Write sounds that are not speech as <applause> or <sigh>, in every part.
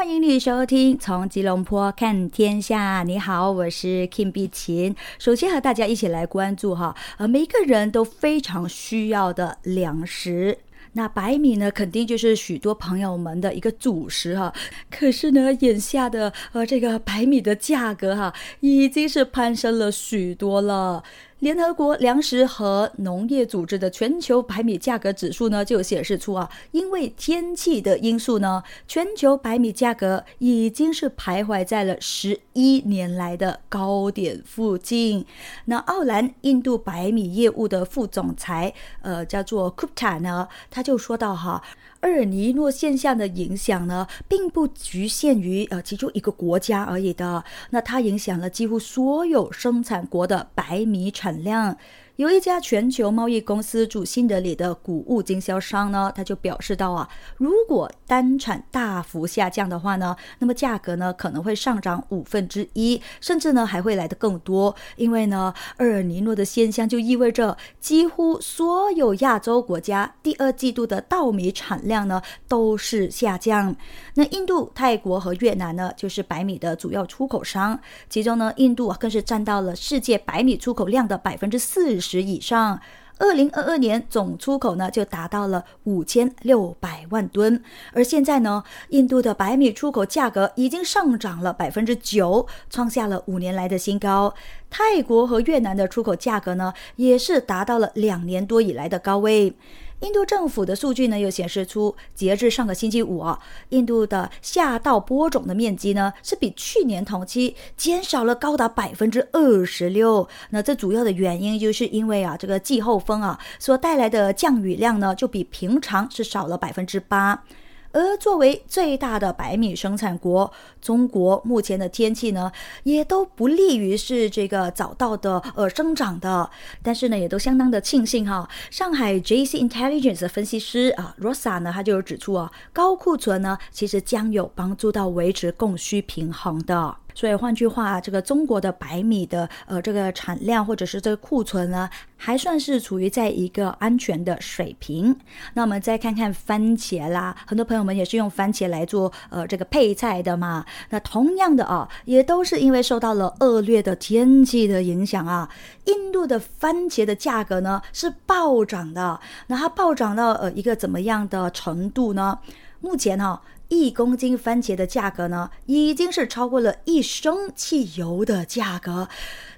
欢迎你收听《从吉隆坡看天下》。你好，我是 Kim 碧琴。首先和大家一起来关注哈，呃，每一个人都非常需要的粮食。那白米呢，肯定就是许多朋友们的一个主食哈。可是呢，眼下的呃这个白米的价格哈，已经是攀升了许多了。联合国粮食和农业组织的全球白米价格指数呢，就显示出啊，因为天气的因素呢，全球白米价格已经是徘徊在了十一年来的高点附近。那奥兰印度白米业务的副总裁，呃，叫做 Kupta 呢，他就说到哈。厄尔尼诺现象的影响呢，并不局限于呃其中一个国家而已的，那它影响了几乎所有生产国的白米产量。有一家全球贸易公司驻新德里的谷物经销商呢，他就表示到啊，如果单产大幅下降的话呢，那么价格呢可能会上涨五分之一，甚至呢还会来得更多。因为呢，厄尔尼诺的现象就意味着几乎所有亚洲国家第二季度的稻米产量呢都是下降。那印度、泰国和越南呢，就是白米的主要出口商，其中呢，印度更是占到了世界白米出口量的百分之四十。十以上，二零二二年总出口呢就达到了五千六百万吨，而现在呢，印度的白米出口价格已经上涨了百分之九，创下了五年来的新高。泰国和越南的出口价格呢，也是达到了两年多以来的高位。印度政府的数据呢，又显示出，截至上个星期五啊，印度的下稻播种的面积呢，是比去年同期减少了高达百分之二十六。那这主要的原因就是因为啊，这个季候风啊所带来的降雨量呢，就比平常是少了百分之八。而作为最大的白米生产国，中国目前的天气呢，也都不利于是这个早稻的呃生长的。但是呢，也都相当的庆幸哈。上海 JC Intelligence 的分析师啊，Rosa 呢，他就指出啊，高库存呢，其实将有帮助到维持供需平衡的。所以换句话，这个中国的白米的呃这个产量或者是这个库存呢，还算是处于在一个安全的水平。那我们再看看番茄啦，很多朋友们也是用番茄来做呃这个配菜的嘛。那同样的啊，也都是因为受到了恶劣的天气的影响啊，印度的番茄的价格呢是暴涨的。那它暴涨到呃一个怎么样的程度呢？目前哈。一公斤番茄的价格呢，已经是超过了一升汽油的价格。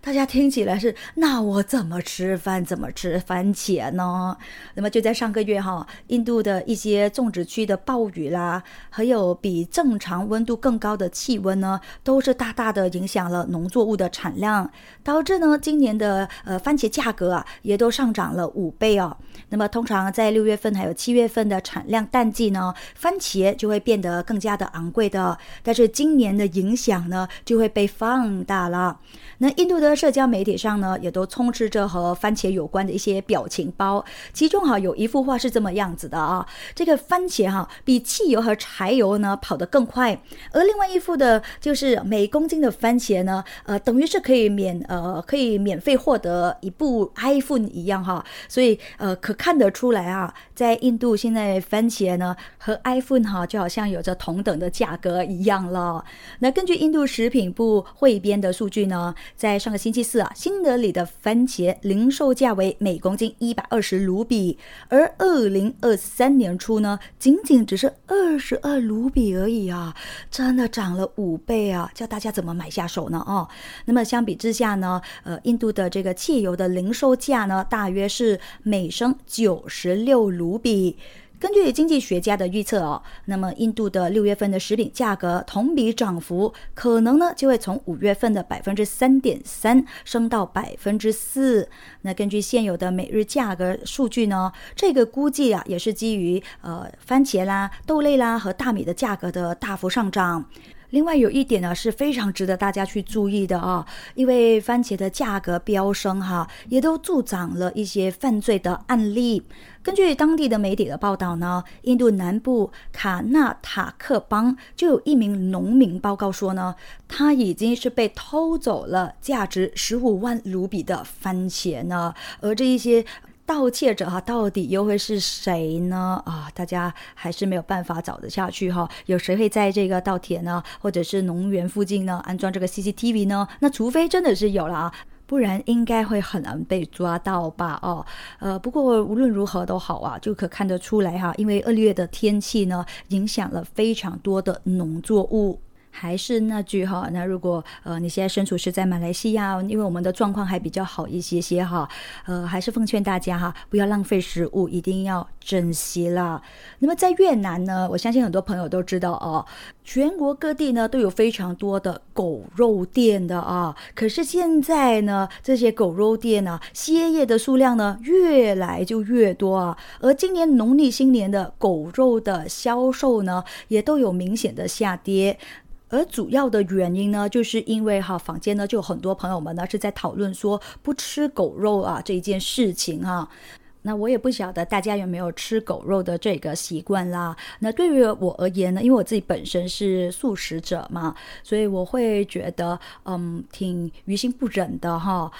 大家听起来是，那我怎么吃饭？怎么吃番茄呢？那么就在上个月哈，印度的一些种植区的暴雨啦，还有比正常温度更高的气温呢，都是大大的影响了农作物的产量，导致呢今年的呃番茄价格啊也都上涨了五倍哦。那么通常在六月份还有七月份的产量淡季呢，番茄就会变得更加的昂贵的。但是今年的影响呢就会被放大了。那印度的。社交媒体上呢，也都充斥着和番茄有关的一些表情包，其中哈有一幅画是这么样子的啊，这个番茄哈比汽油和柴油呢跑得更快，而另外一幅的就是每公斤的番茄呢，呃，等于是可以免呃可以免费获得一部 iPhone 一样哈，所以呃可看得出来啊，在印度现在番茄呢和 iPhone 哈就好像有着同等的价格一样了。那根据印度食品部汇编的数据呢，在上个星期四啊，新德里的番茄零售价为每公斤一百二十卢比，而二零二三年初呢，仅仅只是二十二卢比而已啊，真的涨了五倍啊！叫大家怎么买下手呢？哦，那么相比之下呢，呃，印度的这个汽油的零售价呢，大约是每升九十六卢比。根据经济学家的预测哦，那么印度的六月份的食品价格同比涨幅可能呢就会从五月份的百分之三点三升到百分之四。那根据现有的每日价格数据呢，这个估计啊也是基于呃番茄啦、豆类啦和大米的价格的大幅上涨。另外有一点呢是非常值得大家去注意的啊，因为番茄的价格飙升哈，也都助长了一些犯罪的案例。根据当地的媒体的报道呢，印度南部卡纳塔克邦就有一名农民报告说呢，他已经是被偷走了价值十五万卢比的番茄呢，而这一些。盗窃者哈，到底又会是谁呢？啊，大家还是没有办法找得下去哈。有谁会在这个稻田呢，或者是农园附近呢安装这个 CCTV 呢？那除非真的是有了啊，不然应该会很难被抓到吧？哦，呃，不过无论如何都好啊，就可看得出来哈，因为恶劣的天气呢，影响了非常多的农作物。还是那句哈，那如果呃你现在身处是在马来西亚，因为我们的状况还比较好一些些哈，呃还是奉劝大家哈，不要浪费食物，一定要珍惜啦。那么在越南呢，我相信很多朋友都知道哦，全国各地呢都有非常多的狗肉店的啊。可是现在呢，这些狗肉店呢，歇业的数量呢越来就越多啊。而今年农历新年的狗肉的销售呢，也都有明显的下跌。而主要的原因呢，就是因为哈，坊间呢就有很多朋友们呢是在讨论说不吃狗肉啊这一件事情哈。那我也不晓得大家有没有吃狗肉的这个习惯啦。那对于我而言呢，因为我自己本身是素食者嘛，所以我会觉得嗯挺于心不忍的哈。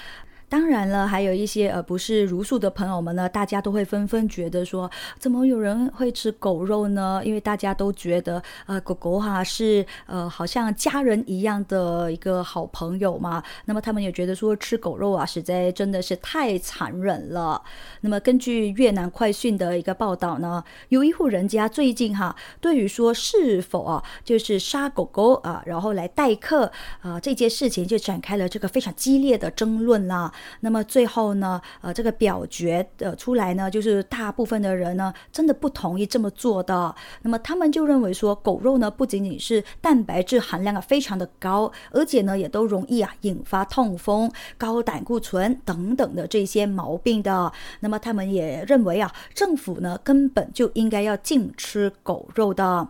当然了，还有一些呃不是茹素的朋友们呢，大家都会纷纷觉得说，怎么有人会吃狗肉呢？因为大家都觉得呃狗狗哈是呃好像家人一样的一个好朋友嘛。那么他们也觉得说吃狗肉啊，实在真的是太残忍了。那么根据越南快讯的一个报道呢，有一户人家最近哈，对于说是否啊就是杀狗狗啊，然后来待客啊这件事情就展开了这个非常激烈的争论啦。那么最后呢，呃，这个表决的出来呢，就是大部分的人呢，真的不同意这么做的。那么他们就认为说，狗肉呢不仅仅是蛋白质含量啊非常的高，而且呢也都容易啊引发痛风、高胆固醇等等的这些毛病的。那么他们也认为啊，政府呢根本就应该要禁吃狗肉的。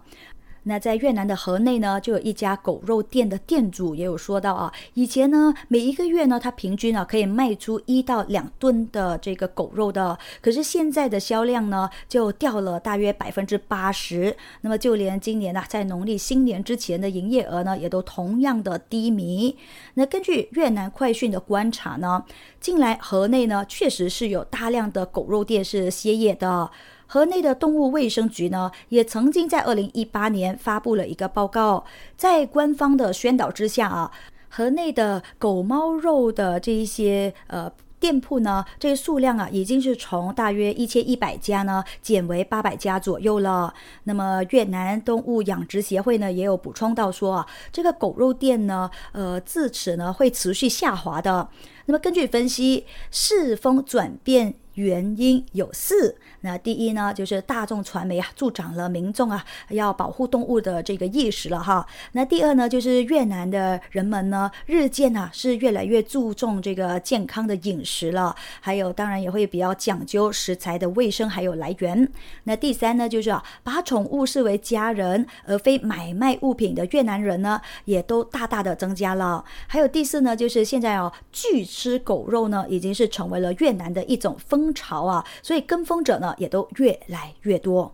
那在越南的河内呢，就有一家狗肉店的店主也有说到啊，以前呢，每一个月呢，他平均啊可以卖出一到两吨的这个狗肉的，可是现在的销量呢就掉了大约百分之八十。那么就连今年呢，在农历新年之前的营业额呢，也都同样的低迷。那根据越南快讯的观察呢，近来河内呢确实是有大量的狗肉店是歇业的。河内的动物卫生局呢，也曾经在二零一八年发布了一个报告，在官方的宣导之下啊，河内的狗猫肉的这一些呃店铺呢，这个数量啊，已经是从大约一千一百家呢，减为八百家左右了。那么越南动物养殖协会呢，也有补充到说啊，这个狗肉店呢，呃，自此呢会持续下滑的。那么根据分析，世风转变。原因有四，那第一呢，就是大众传媒啊助长了民众啊要保护动物的这个意识了哈。那第二呢，就是越南的人们呢日渐啊是越来越注重这个健康的饮食了，还有当然也会比较讲究食材的卫生还有来源。那第三呢，就是啊把宠物视为家人而非买卖物品的越南人呢也都大大的增加了。还有第四呢，就是现在哦拒吃狗肉呢已经是成为了越南的一种风。风潮啊，所以跟风者呢也都越来越多。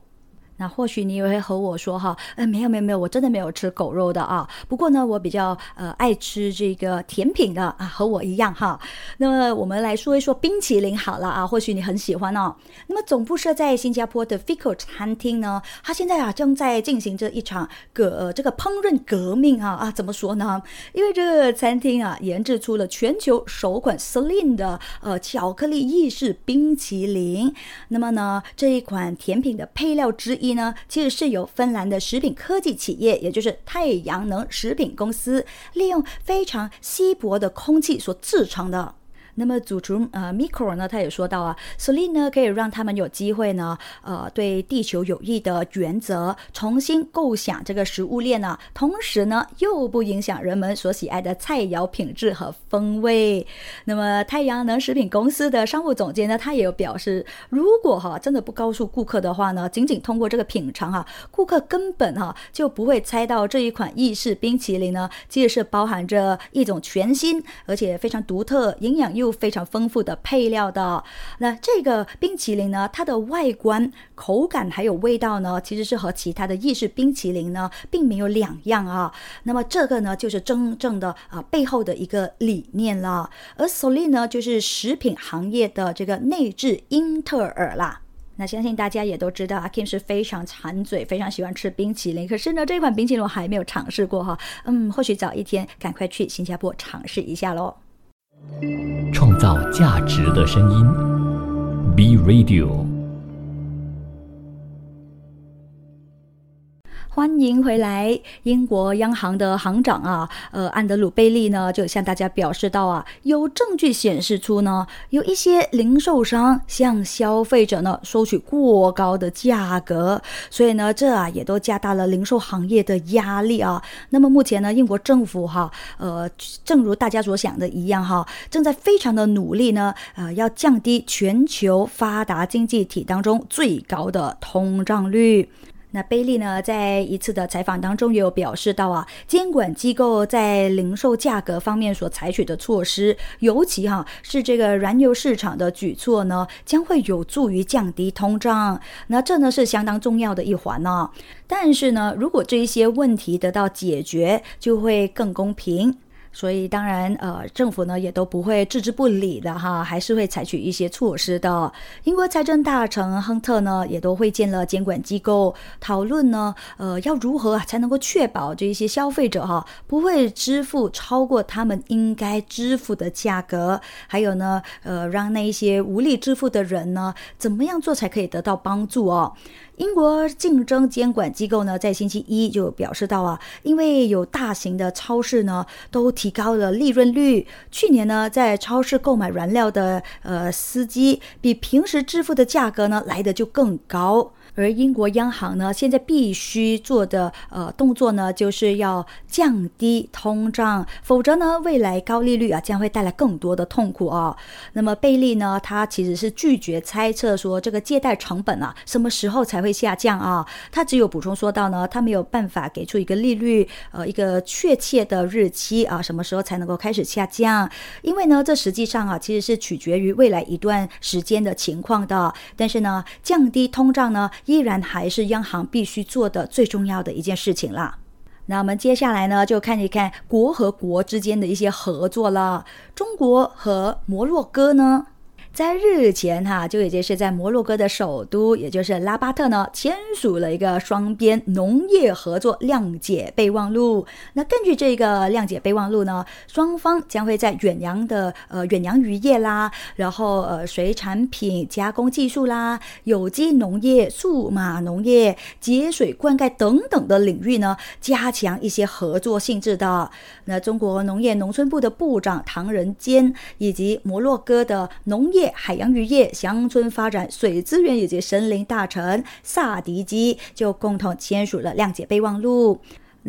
那或许你也会和我说哈，呃，没有没有没有，我真的没有吃狗肉的啊。不过呢，我比较呃爱吃这个甜品的啊，和我一样哈。那么我们来说一说冰淇淋好了啊，或许你很喜欢哦。那么总部设在新加坡的 Fico 餐厅呢，它现在啊正在进行着一场革呃这个烹饪革命啊啊，怎么说呢？因为这个餐厅啊研制出了全球首款 Slim 的呃巧克力意式冰淇淋。那么呢，这一款甜品的配料之一。呢，其实是由芬兰的食品科技企业，也就是太阳能食品公司，利用非常稀薄的空气所制成的。那么主厨呃 Miko 呢，他也说到啊 s o l i n 呢可以让他们有机会呢，呃，对地球有益的原则重新构想这个食物链呢，同时呢又不影响人们所喜爱的菜肴品质和风味。那么太阳能食品公司的商务总监呢，他也有表示，如果哈真的不告诉顾客的话呢，仅仅通过这个品尝哈，顾客根本哈就不会猜到这一款意式冰淇淋呢，其实是包含着一种全新而且非常独特、营养又非常丰富的配料的。那这个冰淇淋呢，它的外观、口感还有味道呢，其实是和其他的意式冰淇淋呢，并没有两样啊。那么这个呢，就是真正的啊背后的一个理念了。而 s o l i 呢，就是食品行业的这个内置英特尔啦。那相信大家也都知道，阿 Kim 是非常馋嘴，非常喜欢吃冰淇淋。可是呢，这款冰淇淋我还没有尝试过哈。嗯，或许早一天赶快去新加坡尝试一下喽。创造价值的声音，B Radio。欢迎回来！英国央行的行长啊，呃，安德鲁·贝利呢，就向大家表示到啊，有证据显示出呢，有一些零售商向消费者呢收取过高的价格，所以呢，这啊也都加大了零售行业的压力啊。那么目前呢，英国政府哈，呃，正如大家所想的一样哈，正在非常的努力呢，呃，要降低全球发达经济体当中最高的通胀率。那贝利呢，在一次的采访当中也有表示到啊，监管机构在零售价格方面所采取的措施，尤其哈是这个燃油市场的举措呢，将会有助于降低通胀。那这呢是相当重要的一环呢。但是呢，如果这一些问题得到解决，就会更公平。所以当然，呃，政府呢也都不会置之不理的哈，还是会采取一些措施的。英国财政大臣亨特呢也都会见了监管机构，讨论呢，呃，要如何才能够确保这一些消费者哈不会支付超过他们应该支付的价格，还有呢，呃，让那一些无力支付的人呢，怎么样做才可以得到帮助哦？英国竞争监管机构呢，在星期一就表示到啊，因为有大型的超市呢，都提高了利润率。去年呢，在超市购买燃料的呃司机，比平时支付的价格呢，来的就更高。而英国央行呢，现在必须做的呃动作呢，就是要降低通胀，否则呢，未来高利率啊将会带来更多的痛苦啊。那么贝利呢，他其实是拒绝猜测说这个借贷成本啊什么时候才会下降啊。他只有补充说到呢，他没有办法给出一个利率呃一个确切的日期啊，什么时候才能够开始下降？因为呢，这实际上啊其实是取决于未来一段时间的情况的。但是呢，降低通胀呢？依然还是央行必须做的最重要的一件事情了。那我们接下来呢，就看一看国和国之间的一些合作了。中国和摩洛哥呢？在日前，哈，就已经是在摩洛哥的首都，也就是拉巴特呢，签署了一个双边农业合作谅解备忘录。那根据这个谅解备忘录呢，双方将会在远洋的呃远洋渔业啦，然后呃水产品加工技术啦、有机农业、数码农业、节水灌溉等等的领域呢，加强一些合作性质的。那中国农业农村部的部长唐仁坚以及摩洛哥的农业。海洋渔业、乡村发展、水资源以及森林大臣萨迪基就共同签署了谅解备忘录。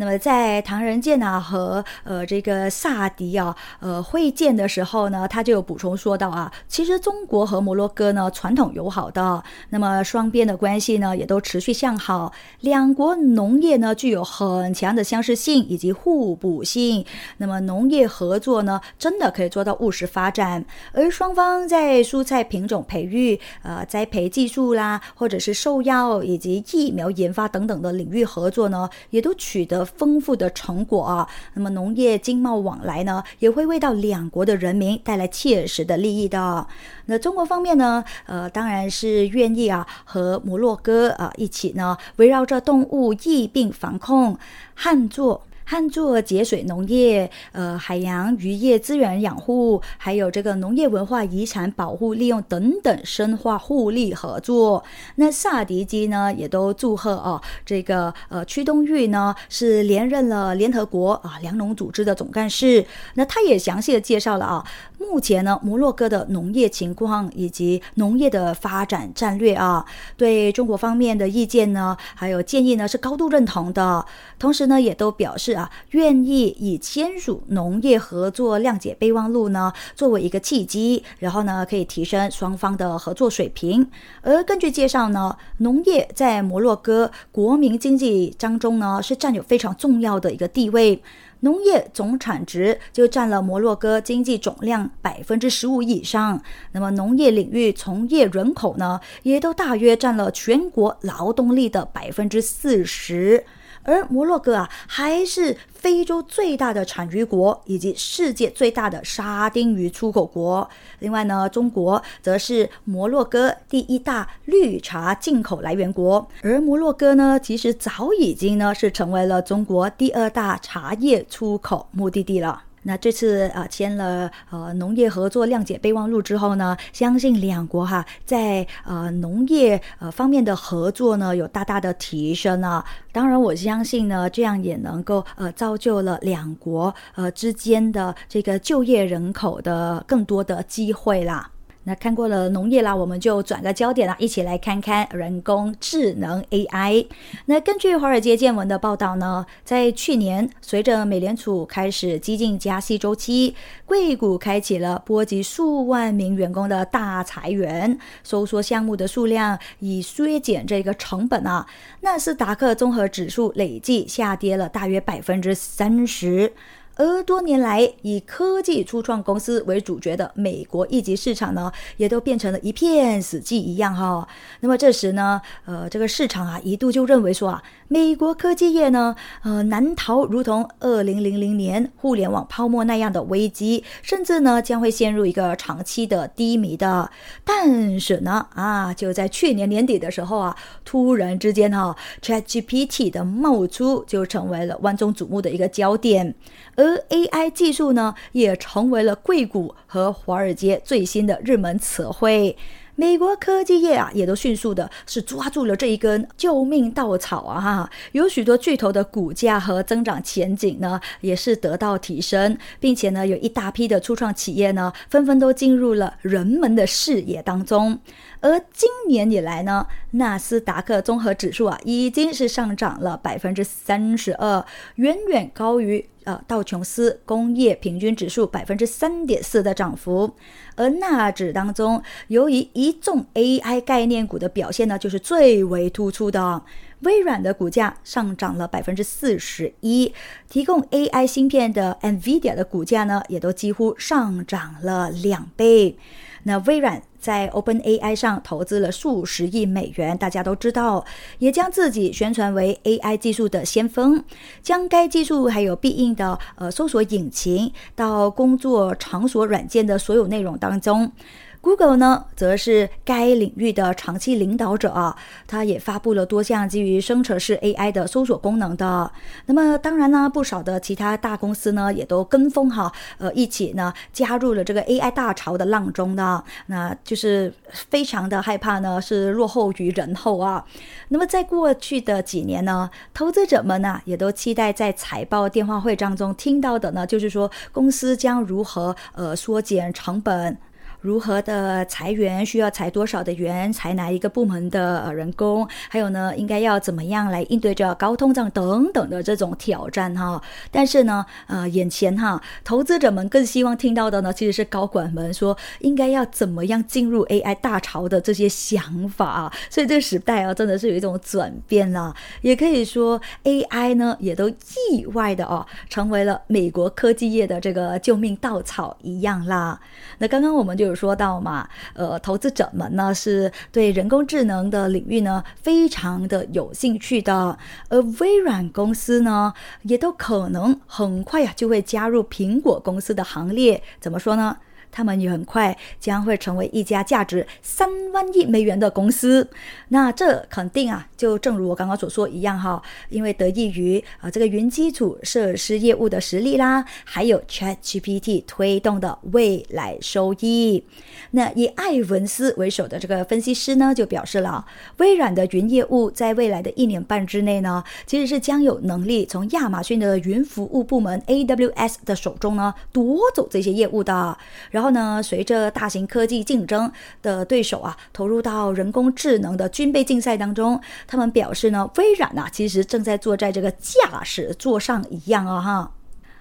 那么在唐人健啊和呃这个萨迪啊呃会见的时候呢，他就有补充说到啊，其实中国和摩洛哥呢传统友好的，那么双边的关系呢也都持续向好，两国农业呢具有很强的相似性以及互补性，那么农业合作呢真的可以做到务实发展，而双方在蔬菜品种培育、呃栽培技术啦，或者是兽药以及疫苗研发等等的领域合作呢，也都取得。丰富的成果啊，那么农业经贸往来呢，也会为到两国的人民带来切实的利益的。那中国方面呢，呃，当然是愿意啊，和摩洛哥啊一起呢，围绕着动物疫病防控、旱作。看作节水农业、呃海洋渔业资源养护，还有这个农业文化遗产保护利用等等，深化互利合作。那萨迪基呢，也都祝贺哦，这个呃屈东玉呢是连任了联合国啊粮农组织的总干事。那他也详细的介绍了啊，目前呢，摩洛哥的农业情况以及农业的发展战略啊，对中国方面的意见呢，还有建议呢，是高度认同的。同时呢，也都表示啊，愿意以签署农业合作谅解备忘录呢，作为一个契机，然后呢，可以提升双方的合作水平。而根据介绍呢，农业在摩洛哥国民经济当中呢，是占有非常重要的一个地位。农业总产值就占了摩洛哥经济总量百分之十五以上，那么农业领域从业人口呢，也都大约占了全国劳动力的百分之四十。而摩洛哥啊，还是非洲最大的产鱼国，以及世界最大的沙丁鱼出口国。另外呢，中国则是摩洛哥第一大绿茶进口来源国。而摩洛哥呢，其实早已经呢是成为了中国第二大茶叶出口目的地了。那这次啊签了呃农业合作谅解备忘录之后呢，相信两国哈在呃农业呃方面的合作呢有大大的提升啊。当然，我相信呢这样也能够呃造就了两国呃之间的这个就业人口的更多的机会啦。那看过了农业啦，我们就转个焦点啦，一起来看看人工智能 AI。那根据华尔街见闻的报道呢，在去年，随着美联储开始激进加息周期，硅谷开启了波及数万名员工的大裁员，收缩项目的数量，以削减这个成本啊。纳斯达克综合指数累计下跌了大约百分之三十。而多年来以科技初创公司为主角的美国一级市场呢，也都变成了一片死寂一样哈。那么这时呢，呃，这个市场啊一度就认为说啊，美国科技业呢，呃，难逃如同二零零零年互联网泡沫那样的危机，甚至呢将会陷入一个长期的低迷的。但是呢，啊，就在去年年底的时候啊，突然之间哈，ChatGPT 的冒出就成为了万众瞩目的一个焦点。而 AI 技术呢，也成为了硅谷和华尔街最新的热门词汇。美国科技业啊，也都迅速的是抓住了这一根救命稻草啊！哈，有许多巨头的股价和增长前景呢，也是得到提升，并且呢，有一大批的初创企业呢，纷纷都进入了人们的视野当中。而今年以来呢，纳斯达克综合指数啊，已经是上涨了百分之三十二，远远高于。道琼斯工业平均指数百分之三点四的涨幅，而纳指当中，由于一众 AI 概念股的表现呢，就是最为突出的。微软的股价上涨了百分之四十一，提供 AI 芯片的 NVIDIA 的股价呢，也都几乎上涨了两倍。那微软在 OpenAI 上投资了数十亿美元，大家都知道，也将自己宣传为 AI 技术的先锋，将该技术还有必应的呃搜索引擎到工作场所软件的所有内容当中。Google 呢，则是该领域的长期领导者啊，它也发布了多项基于生成式 AI 的搜索功能的。那么，当然呢，不少的其他大公司呢，也都跟风哈，呃，一起呢加入了这个 AI 大潮的浪中的。那就是非常的害怕呢，是落后于人后啊。那么，在过去的几年呢，投资者们呢，也都期待在财报电话会当中听到的呢，就是说公司将如何呃缩减成本。如何的裁员？需要裁多少的员？裁哪一个部门的人工？还有呢，应该要怎么样来应对这高通胀等等的这种挑战哈？但是呢，呃，眼前哈，投资者们更希望听到的呢，其实是高管们说应该要怎么样进入 AI 大潮的这些想法啊。所以这个时代啊，真的是有一种转变啦。也可以说 AI 呢，也都意外的哦，成为了美国科技业的这个救命稻草一样啦。那刚刚我们就。有说到嘛，呃，投资者们呢是对人工智能的领域呢非常的有兴趣的，而微软公司呢也都可能很快呀就会加入苹果公司的行列。怎么说呢？他们也很快将会成为一家价值三万亿美元的公司。那这肯定啊，就正如我刚刚所说一样哈，因为得益于啊这个云基础设施业务的实力啦，还有 ChatGPT 推动的未来收益。那以艾文斯为首的这个分析师呢，就表示了，微软的云业务在未来的一年半之内呢，其实是将有能力从亚马逊的云服务部门 AWS 的手中呢夺走这些业务的。然然后呢，随着大型科技竞争的对手啊投入到人工智能的军备竞赛当中，他们表示呢，微软啊其实正在坐在这个驾驶座上一样啊哈。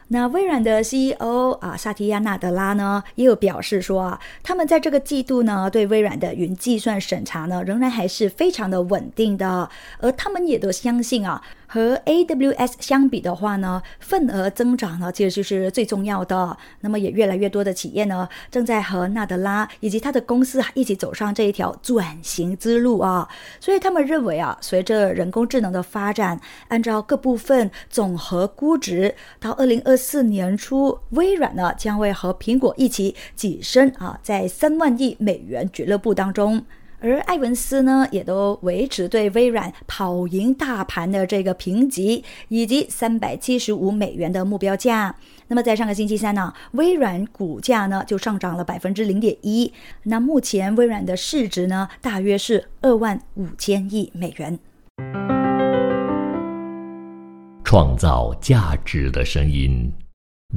那微软的 CEO 啊，萨提亚纳德拉呢，也有表示说啊，他们在这个季度呢，对微软的云计算审查呢，仍然还是非常的稳定的，而他们也都相信啊。和 AWS 相比的话呢，份额增长呢，其实就是最重要的。那么也越来越多的企业呢，正在和纳德拉以及他的公司啊一起走上这一条转型之路啊。所以他们认为啊，随着人工智能的发展，按照各部分总和估值，到二零二四年初，微软呢将会和苹果一起跻身啊在三万亿美元俱乐部当中。而艾文斯呢，也都维持对微软跑赢大盘的这个评级，以及三百七十五美元的目标价。那么在上个星期三呢，微软股价呢就上涨了百分之零点一。那目前微软的市值呢，大约是二万五千亿美元。创造价值的声音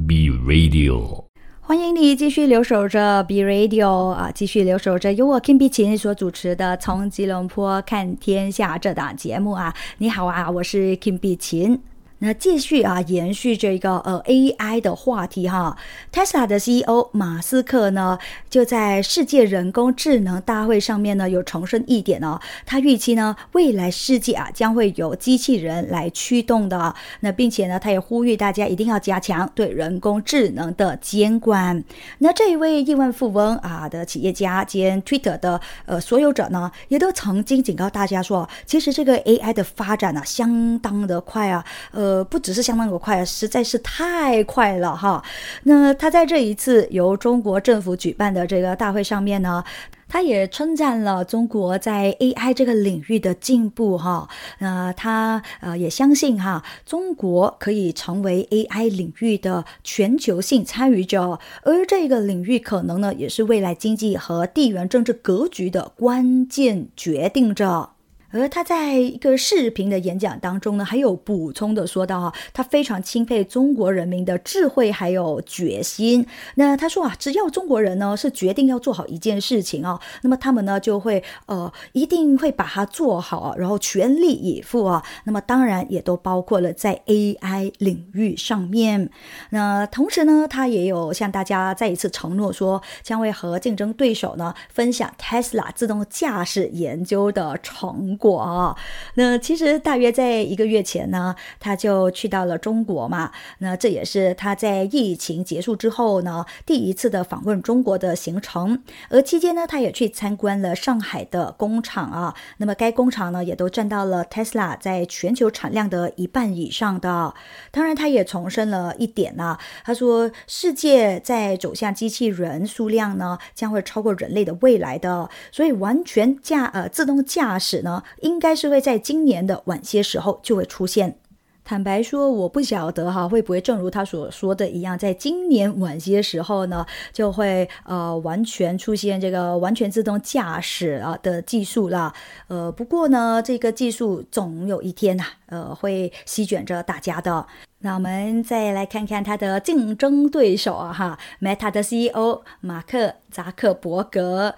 ，Be Radio。欢迎你继续留守着 B Radio 啊，继续留守着由我 Kim 碧琴所主持的《从吉隆坡看天下》这档节目啊。你好啊，我是 Kim 碧琴。那继续啊，延续这个呃 AI 的话题哈。Tesla 的 CEO 马斯克呢，就在世界人工智能大会上面呢，有重申一点哦，他预期呢，未来世界啊将会由机器人来驱动的。那并且呢，他也呼吁大家一定要加强对人工智能的监管。那这一位亿万富翁啊的企业家兼 Twitter 的呃所有者呢，也都曾经警告大家说，其实这个 AI 的发展呢，相当的快啊，呃。呃，不只是相当的快，实在是太快了哈。那他在这一次由中国政府举办的这个大会上面呢，他也称赞了中国在 AI 这个领域的进步哈。那他呃也相信哈，中国可以成为 AI 领域的全球性参与者，而这个领域可能呢，也是未来经济和地缘政治格局的关键决定者。而他在一个视频的演讲当中呢，还有补充的说到啊，他非常钦佩中国人民的智慧还有决心。那他说啊，只要中国人呢是决定要做好一件事情啊，那么他们呢就会呃一定会把它做好，然后全力以赴啊。那么当然也都包括了在 AI 领域上面。那同时呢，他也有向大家再一次承诺说，将会和竞争对手呢分享 Tesla 自动驾驶研究的成。果啊，那其实大约在一个月前呢，他就去到了中国嘛。那这也是他在疫情结束之后呢，第一次的访问中国的行程。而期间呢，他也去参观了上海的工厂啊。那么该工厂呢，也都占到了 Tesla 在全球产量的一半以上的。当然，他也重申了一点呢，他说世界在走向机器人数量呢，将会超过人类的未来的。所以完全驾呃自动驾驶呢。应该是会在今年的晚些时候就会出现。坦白说，我不晓得哈，会不会正如他所说的一样，在今年晚些时候呢，就会呃完全出现这个完全自动驾驶啊的技术啦。呃，不过呢，这个技术总有一天呐，呃，会席卷着大家的。那我们再来看看他的竞争对手啊，哈，Meta 的 CEO 马克扎克伯格。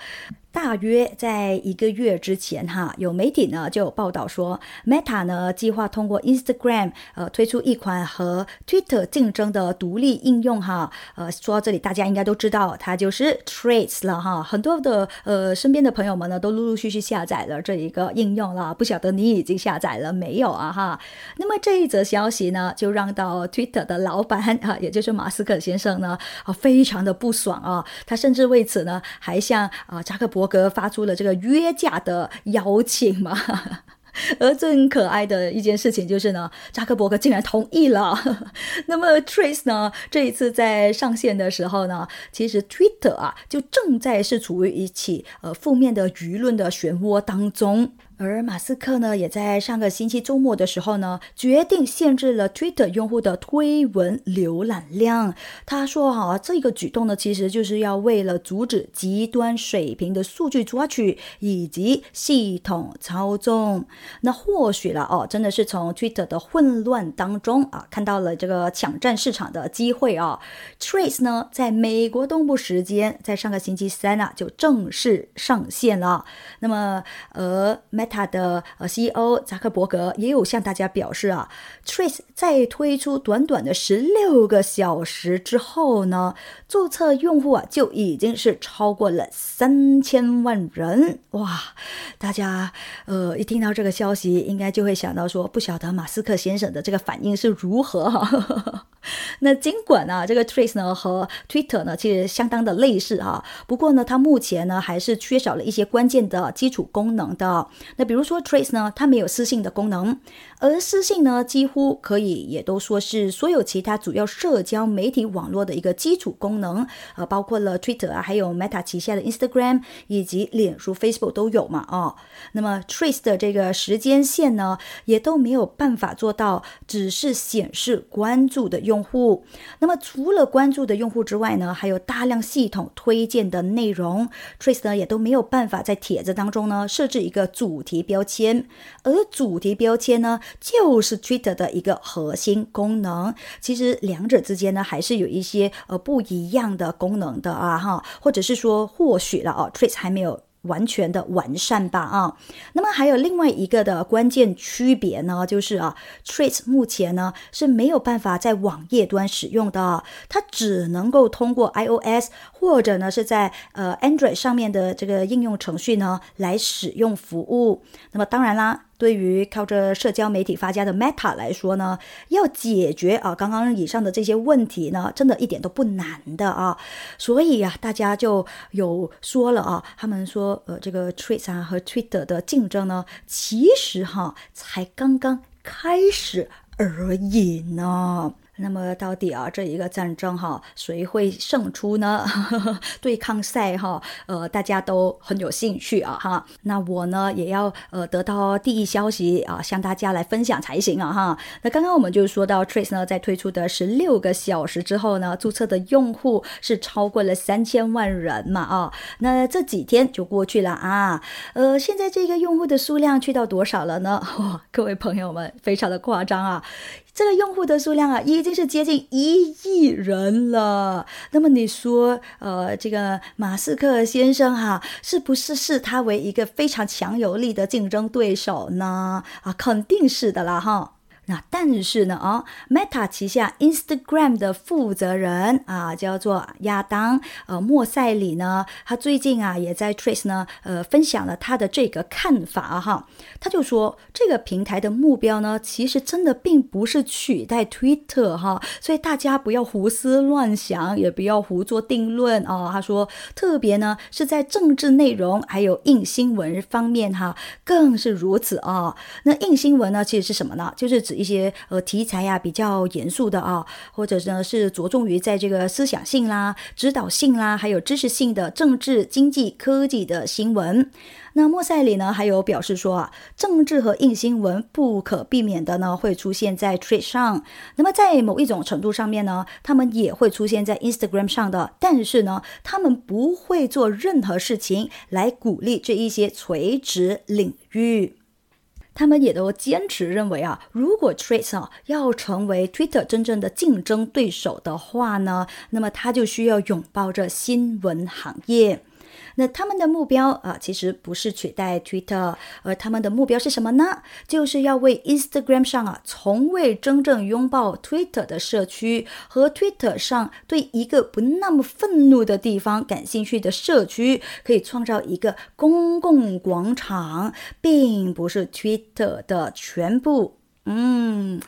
大约在一个月之前，哈，有媒体呢就有报道说，Meta 呢计划通过 Instagram 呃推出一款和 Twitter 竞争的独立应用，哈，呃，说到这里大家应该都知道，它就是 Trace 了，哈，很多的呃身边的朋友们呢都陆陆续续下载了这一个应用了，不晓得你已经下载了没有啊，哈。那么这一则消息呢，就让到 Twitter 的老板 <laughs> 啊，也就是马斯克先生呢，啊，非常的不爽啊，他甚至为此呢还向啊扎克伯。格发出了这个约架的邀请嘛，<laughs> 而最可爱的一件事情就是呢，扎克伯格竟然同意了。<laughs> 那么 Trace 呢，这一次在上线的时候呢，其实 Twitter 啊就正在是处于一起呃负面的舆论的漩涡当中。而马斯克呢，也在上个星期周末的时候呢，决定限制了 Twitter 用户的推文浏览量。他说：“哈，这个举动呢，其实就是要为了阻止极端水平的数据抓取以及系统操纵。那或许了哦，真的是从 Twitter 的混乱当中啊，看到了这个抢占市场的机会啊。Trace 呢，在美国东部时间，在上个星期三啊，就正式上线了。那么，呃。” Meta 的呃 CEO 扎克伯格也有向大家表示啊，Trace 在推出短短的十六个小时之后呢，注册用户啊就已经是超过了三千万人哇！大家呃一听到这个消息，应该就会想到说，不晓得马斯克先生的这个反应是如何哈。<laughs> 那尽管呢，这个 Trace 呢和 Twitter 呢其实相当的类似哈，不过呢，它目前呢还是缺少了一些关键的基础功能的。那比如说 Trace 呢，它没有私信的功能，而私信呢几乎可以也都说是所有其他主要社交媒体网络的一个基础功能，呃，包括了 Twitter 啊，还有 Meta 旗下的 Instagram 以及脸书 Facebook 都有嘛啊。那么 Trace 的这个时间线呢，也都没有办法做到只是显示关注的用。用户，那么除了关注的用户之外呢，还有大量系统推荐的内容，Trace 呢也都没有办法在帖子当中呢设置一个主题标签，而主题标签呢就是 Twitter 的一个核心功能。其实两者之间呢还是有一些呃不一样的功能的啊哈，或者是说或许了哦，Trace 还没有。完全的完善吧啊，那么还有另外一个的关键区别呢，就是啊，Trace 目前呢是没有办法在网页端使用的，它只能够通过 iOS 或者呢是在呃 Android 上面的这个应用程序呢来使用服务。那么当然啦。对于靠着社交媒体发家的 Meta 来说呢，要解决啊刚刚以上的这些问题呢，真的一点都不难的啊。所以呀，大家就有说了啊，他们说呃，这个 Trace 啊和 Twitter 的竞争呢，其实哈才刚刚开始而已呢。那么到底啊，这一个战争哈，谁会胜出呢？<laughs> 对抗赛哈，呃，大家都很有兴趣啊哈。那我呢，也要呃得到第一消息啊，向大家来分享才行啊哈。那刚刚我们就说到，Trace 呢，在推出的十六个小时之后呢，注册的用户是超过了三千万人嘛啊。那这几天就过去了啊，呃，现在这个用户的数量去到多少了呢？哇，<laughs> 各位朋友们，非常的夸张啊。这个用户的数量啊，已经是接近一亿人了。那么你说，呃，这个马斯克先生哈，是不是视他为一个非常强有力的竞争对手呢？啊，肯定是的啦，哈。那但是呢，啊，Meta 旗下 Instagram 的负责人啊，叫做亚当呃莫塞里呢，他最近啊也在 Trace 呢，呃，分享了他的这个看法哈。他就说，这个平台的目标呢，其实真的并不是取代 Twitter 哈，所以大家不要胡思乱想，也不要胡做定论啊。他说，特别呢是在政治内容还有硬新闻方面哈，更是如此啊。那硬新闻呢，其实是什么呢？就是指一些呃题材呀比较严肃的啊，或者呢是着重于在这个思想性啦、指导性啦，还有知识性的政治、经济、科技的新闻。那莫塞里呢还有表示说啊，政治和硬新闻不可避免的呢会出现在 t w i t 上，那么在某一种程度上面呢，他们也会出现在 Instagram 上的，但是呢，他们不会做任何事情来鼓励这一些垂直领域。他们也都坚持认为啊，如果 Trace 啊要成为 Twitter 真正的竞争对手的话呢，那么他就需要拥抱这新闻行业。那他们的目标啊，其实不是取代 Twitter，而他们的目标是什么呢？就是要为 Instagram 上啊，从未真正拥抱 Twitter 的社区和 Twitter 上对一个不那么愤怒的地方感兴趣的社区，可以创造一个公共广场，并不是 Twitter 的全部。嗯，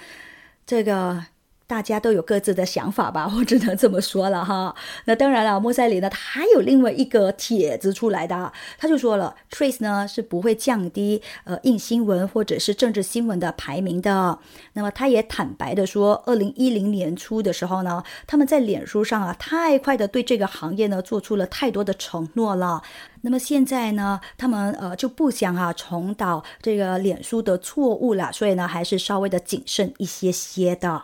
这个。大家都有各自的想法吧，<laughs> 我只能这么说了哈。那当然了，莫塞里呢，他还有另外一个帖子出来的，他就说了，Trace 呢是不会降低呃硬新闻或者是政治新闻的排名的。那么他也坦白的说，二零一零年初的时候呢，他们在脸书上啊，太快的对这个行业呢做出了太多的承诺了。那么现在呢，他们呃就不想啊重蹈这个脸书的错误了，所以呢，还是稍微的谨慎一些些的。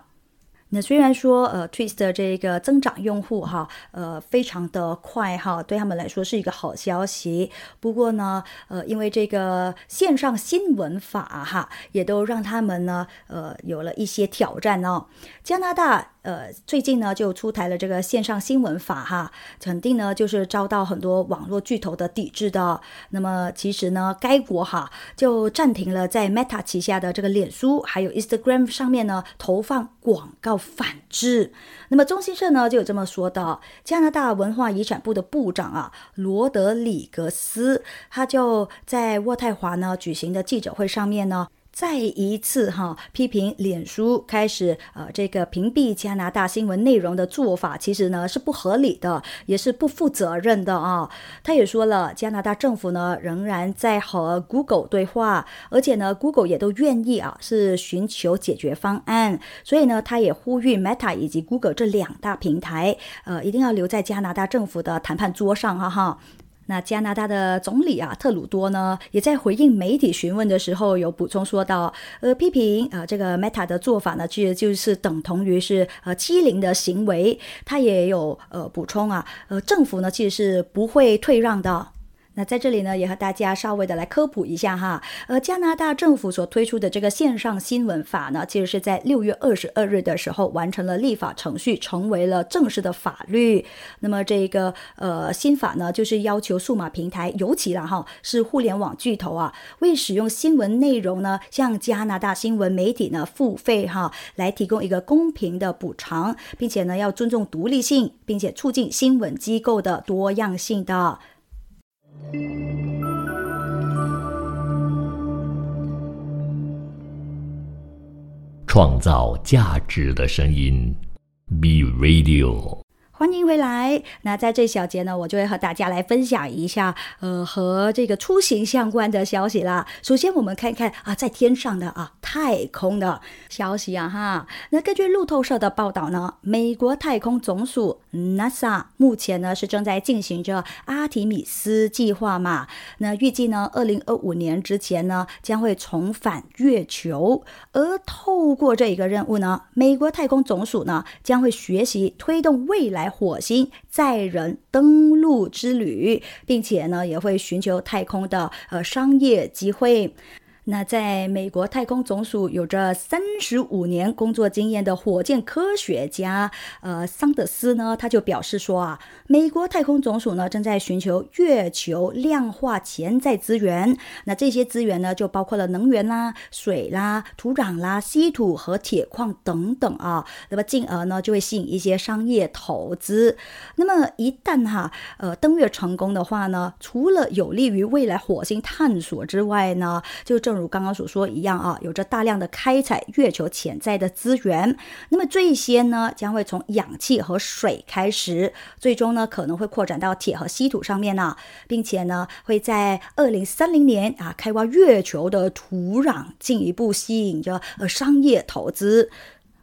那虽然说，呃，Twist 的这个增长用户哈，呃，非常的快哈，对他们来说是一个好消息。不过呢，呃，因为这个线上新闻法哈，也都让他们呢，呃，有了一些挑战哦。加拿大。呃，最近呢就出台了这个线上新闻法哈，肯定呢就是遭到很多网络巨头的抵制的。那么其实呢，该国哈就暂停了在 Meta 旗下的这个脸书还有 Instagram 上面呢投放广告反制。那么中新社呢就有这么说的，加拿大文化遗产部的部长啊罗德里格斯，他就在渥太华呢举行的记者会上面呢。再一次哈批评脸书开始呃这个屏蔽加拿大新闻内容的做法，其实呢是不合理的，也是不负责任的啊。他也说了，加拿大政府呢仍然在和 Google 对话，而且呢 Google 也都愿意啊是寻求解决方案。所以呢，他也呼吁 Meta 以及 Google 这两大平台，呃一定要留在加拿大政府的谈判桌上哈哈。那加拿大的总理啊，特鲁多呢，也在回应媒体询问的时候，有补充说到，呃，批评啊这个 Meta 的做法呢，其实就是等同于是呃欺凌的行为。他也有呃补充啊，呃，政府呢其实是不会退让的。那在这里呢，也和大家稍微的来科普一下哈。呃，加拿大政府所推出的这个线上新闻法呢，其实是在六月二十二日的时候完成了立法程序，成为了正式的法律。那么这个呃新法呢，就是要求数码平台，尤其了哈，是互联网巨头啊，为使用新闻内容呢，向加拿大新闻媒体呢付费哈，来提供一个公平的补偿，并且呢要尊重独立性，并且促进新闻机构的多样性的。创造价值的声音，B Radio。欢迎回来。那在这小节呢，我就会和大家来分享一下，呃，和这个出行相关的消息啦。首先，我们看看啊，在天上的啊，太空的消息啊，哈。那根据路透社的报道呢，美国太空总署 NASA 目前呢是正在进行着阿提米斯计划嘛。那预计呢，二零二五年之前呢，将会重返月球。而透过这一个任务呢，美国太空总署呢将会学习推动未来。火星载人登陆之旅，并且呢，也会寻求太空的呃商业机会。那在美国太空总署有着三十五年工作经验的火箭科学家，呃，桑德斯呢，他就表示说啊，美国太空总署呢正在寻求月球量化潜在资源。那这些资源呢，就包括了能源啦、水啦、土壤啦、稀土和铁矿等等啊。那么进而呢，就会吸引一些商业投资。那么一旦哈，呃，登月成功的话呢，除了有利于未来火星探索之外呢，就这正如刚刚所说一样啊，有着大量的开采月球潜在的资源。那么这些呢，将会从氧气和水开始，最终呢可能会扩展到铁和稀土上面呢，并且呢会在二零三零年啊开挖月球的土壤，进一步吸引着呃商业投资。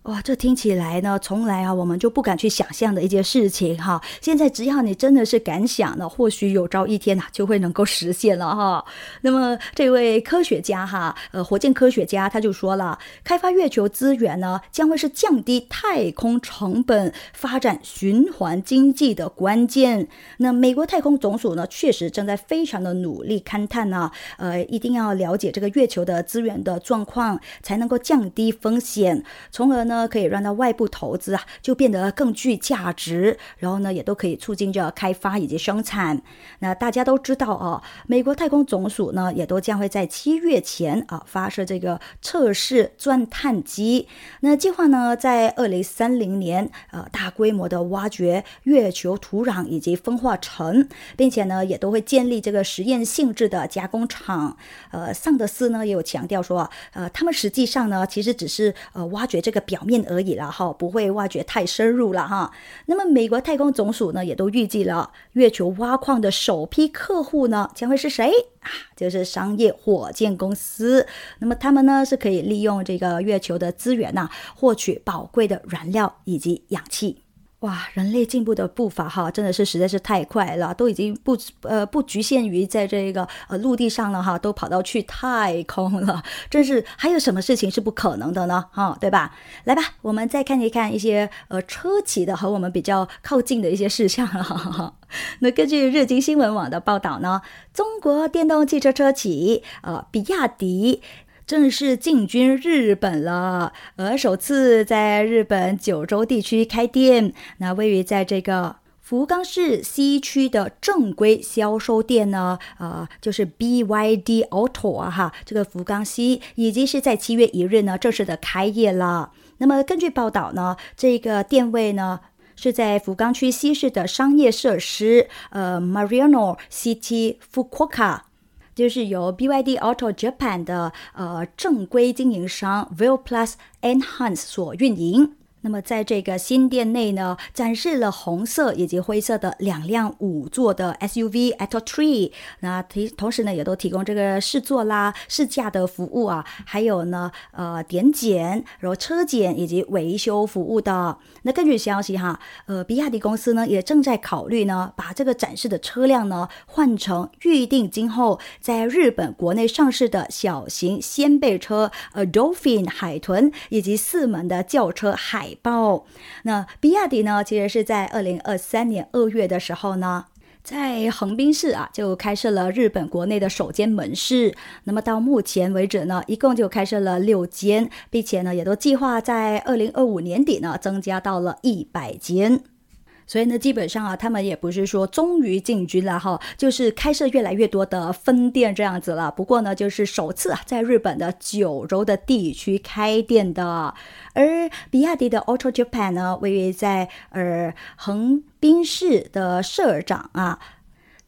哇，这听起来呢，从来啊，我们就不敢去想象的一件事情哈。现在只要你真的是敢想了，或许有朝一天呐，就会能够实现了哈。那么这位科学家哈，呃，火箭科学家他就说了，开发月球资源呢，将会是降低太空成本、发展循环经济的关键。那美国太空总署呢，确实正在非常的努力勘探呢，呃，一定要了解这个月球的资源的状况，才能够降低风险，从而。呢，可以让到外部投资啊，就变得更具价值，然后呢，也都可以促进着开发以及生产。那大家都知道啊，美国太空总署呢，也都将会在七月前啊发射这个测试钻探机。那计划呢，在二零三零年呃大规模的挖掘月球土壤以及风化层，并且呢，也都会建立这个实验性质的加工厂。呃，桑德斯呢也有强调说，呃，他们实际上呢，其实只是呃挖掘这个表。表面而已了哈，不会挖掘太深入了哈。那么美国太空总署呢，也都预计了月球挖矿的首批客户呢，将会是谁啊？就是商业火箭公司。那么他们呢，是可以利用这个月球的资源呐，获取宝贵的燃料以及氧气。哇，人类进步的步伐哈，真的是实在是太快了，都已经不呃不局限于在这个呃陆地上了哈，都跑到去太空了，<laughs> 真是还有什么事情是不可能的呢？哈，对吧？来吧，我们再看一看一些呃车企的和我们比较靠近的一些事项了。<laughs> 那根据日经新闻网的报道呢，中国电动汽车车企呃比亚迪。正式进军日本了，而首次在日本九州地区开店。那位于在这个福冈市西区的正规销售店呢，呃，就是 BYD Auto 啊，哈，这个福冈西已经是在七月一日呢正式的开业了。那么根据报道呢，这个店位呢是在福冈区西市的商业设施，呃，Mariano City Fukuoka。就是由 BYD Auto Japan 的呃正规经营商 Will Plus Enhance 所运营。那么在这个新店内呢，展示了红色以及灰色的两辆五座的 SUV Atto Tree，那提同时呢也都提供这个试坐啦、试驾的服务啊，还有呢呃点检、然后车检以及维修服务的。那根据消息哈，呃比亚迪公司呢也正在考虑呢把这个展示的车辆呢换成预定今后在日本国内上市的小型掀背车呃 Dolphin 海豚以及四门的轿车海。报，那比亚迪呢？其实是在二零二三年二月的时候呢，在横滨市啊就开设了日本国内的首间门市。那么到目前为止呢，一共就开设了六间，并且呢，也都计划在二零二五年底呢增加到了一百间。所以呢，基本上啊，他们也不是说终于进军了哈，就是开设越来越多的分店这样子了。不过呢，就是首次啊，在日本的九州的地区开店的。而比亚迪的 Auto Japan 呢，位于在呃横滨市的社长啊。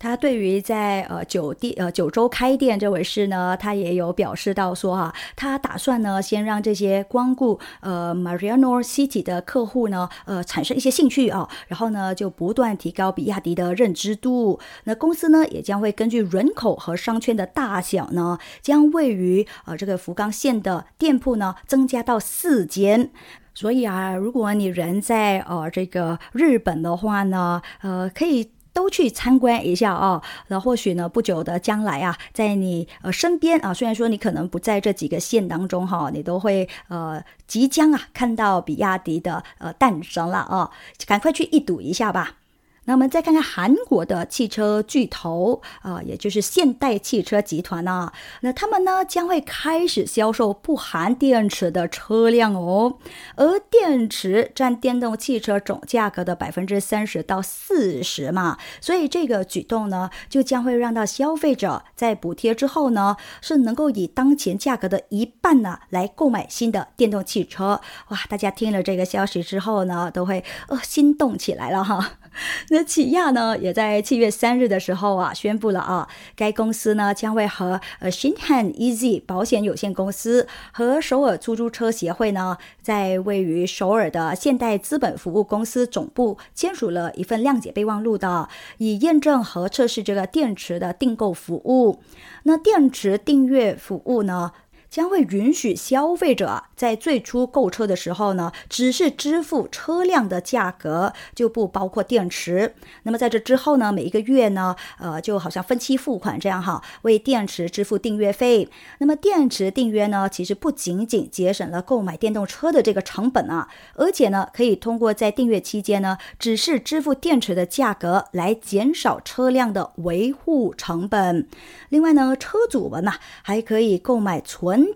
他对于在呃九地呃九州开店这回事呢，他也有表示到说哈，他打算呢先让这些光顾呃 Mariano City 的客户呢呃产生一些兴趣啊，然后呢就不断提高比亚迪的认知度。那公司呢也将会根据人口和商圈的大小呢，将位于呃这个福冈县的店铺呢增加到四间。所以啊，如果你人在呃这个日本的话呢，呃可以。都去参观一下啊，那或许呢，不久的将来啊，在你呃身边啊，虽然说你可能不在这几个县当中哈，你都会呃即将啊看到比亚迪的呃诞生了啊，赶快去一睹一下吧。那我们再看看韩国的汽车巨头啊，也就是现代汽车集团啊，那他们呢将会开始销售不含电池的车辆哦，而电池占电动汽车总价格的百分之三十到四十嘛，所以这个举动呢，就将会让到消费者在补贴之后呢，是能够以当前价格的一半呢来购买新的电动汽车。哇，大家听了这个消息之后呢，都会呃心动起来了哈。<laughs> 那起亚呢，也在七月三日的时候啊，宣布了啊，该公司呢将会和呃 Shinhan Easy 保险有限公司和首尔出租车协会呢，在位于首尔的现代资本服务公司总部签署了一份谅解备忘录的，以验证和测试这个电池的订购服务。那电池订阅服务呢？将会允许消费者在最初购车的时候呢，只是支付车辆的价格，就不包括电池。那么在这之后呢，每一个月呢，呃，就好像分期付款这样哈，为电池支付订阅费。那么电池订阅呢，其实不仅仅节省了购买电动车的这个成本啊，而且呢，可以通过在订阅期间呢，只是支付电池的价格来减少车辆的维护成本。另外呢，车主们呢，还可以购买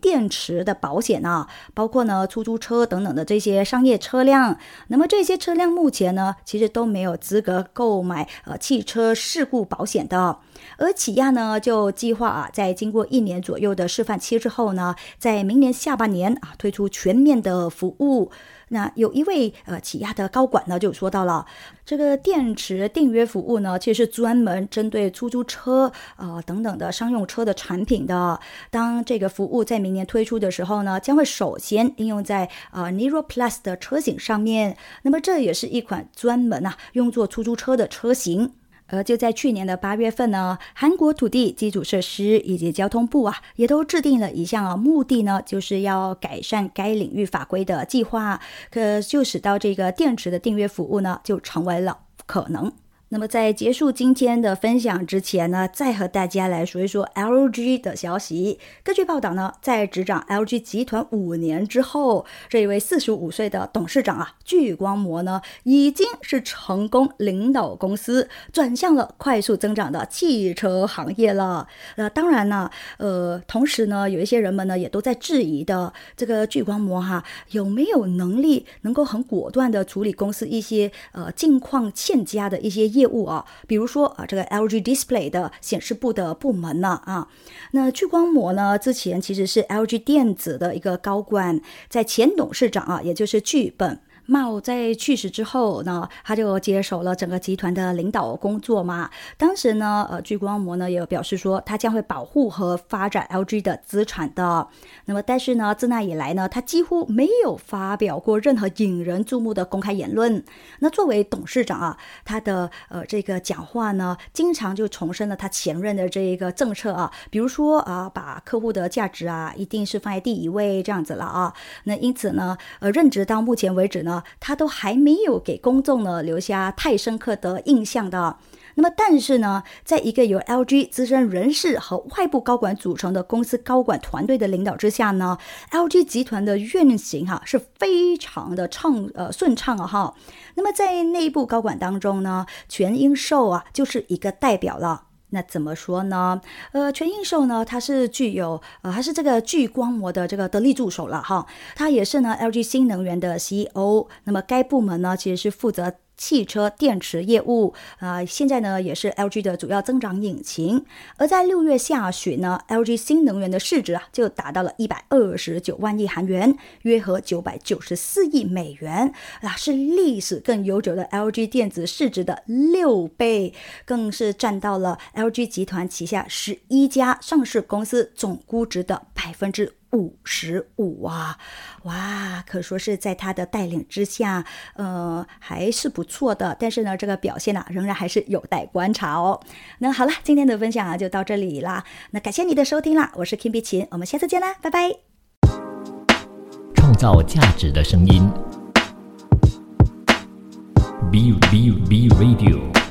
电池的保险啊，包括呢出租车等等的这些商业车辆。那么这些车辆目前呢，其实都没有资格购买呃汽车事故保险的。而起亚呢就计划啊，在经过一年左右的示范期之后呢，在明年下半年啊推出全面的服务。那有一位呃起亚的高管呢就说到了，这个电池订阅服务呢，其实是专门针对出租车呃等等的商用车的产品的。当这个服务在明年推出的时候呢，将会首先应用在呃 Niro Plus 的车型上面。那么这也是一款专门啊用作出租车的车型。而就在去年的八月份呢，韩国土地基础设施以及交通部啊，也都制定了一项啊，目的呢，就是要改善该领域法规的计划，可就使到这个电池的订阅服务呢，就成为了可能。那么在结束今天的分享之前呢，再和大家来说一说 LG 的消息。根据报道呢，在执掌 LG 集团五年之后，这一位四十五岁的董事长啊，聚光膜呢，已经是成功领导公司转向了快速增长的汽车行业了。那当然呢，呃，同时呢，有一些人们呢，也都在质疑的这个聚光膜哈，有没有能力能够很果断的处理公司一些呃境况欠佳的一些。业务啊，比如说啊，这个 LG Display 的显示部的部门呢啊，那聚光膜呢，之前其实是 LG 电子的一个高管，在前董事长啊，也就是剧本。茂在去世之后呢，他就接手了整个集团的领导工作嘛。当时呢，呃，聚光膜呢也表示说，他将会保护和发展 LG 的资产的。那么，但是呢，自那以来呢，他几乎没有发表过任何引人注目的公开言论。那作为董事长啊，他的呃这个讲话呢，经常就重申了他前任的这一个政策啊，比如说啊，把客户的价值啊，一定是放在第一位这样子了啊。那因此呢，呃，任职到目前为止呢。他都还没有给公众呢留下太深刻的印象的。那么，但是呢，在一个由 LG 资深人士和外部高管组成的公司高管团队的领导之下呢，LG 集团的运行哈是非常的畅呃顺畅啊哈。那么在内部高管当中呢，全英寿啊就是一个代表了。那怎么说呢？呃，全印寿呢，它是具有呃，还是这个聚光膜的这个得力助手了哈。它也是呢，LG 新能源的 CEO。那么该部门呢，其实是负责。汽车电池业务啊，现在呢也是 LG 的主要增长引擎。而在六月下旬呢，LG 新能源的市值啊就达到了一百二十九万亿韩元，约合九百九十四亿美元啊，是历史更悠久的 LG 电子市值的六倍，更是占到了 LG 集团旗下十一家上市公司总估值的百分之。五十五啊，哇，可说是在他的带领之下，呃，还是不错的。但是呢，这个表现呢，仍然还是有待观察哦。那好了，今天的分享啊，就到这里啦。那感谢你的收听啦，我是 Kim 碧琴，我们下次见啦，拜拜。创造价值的声音，B B B Radio。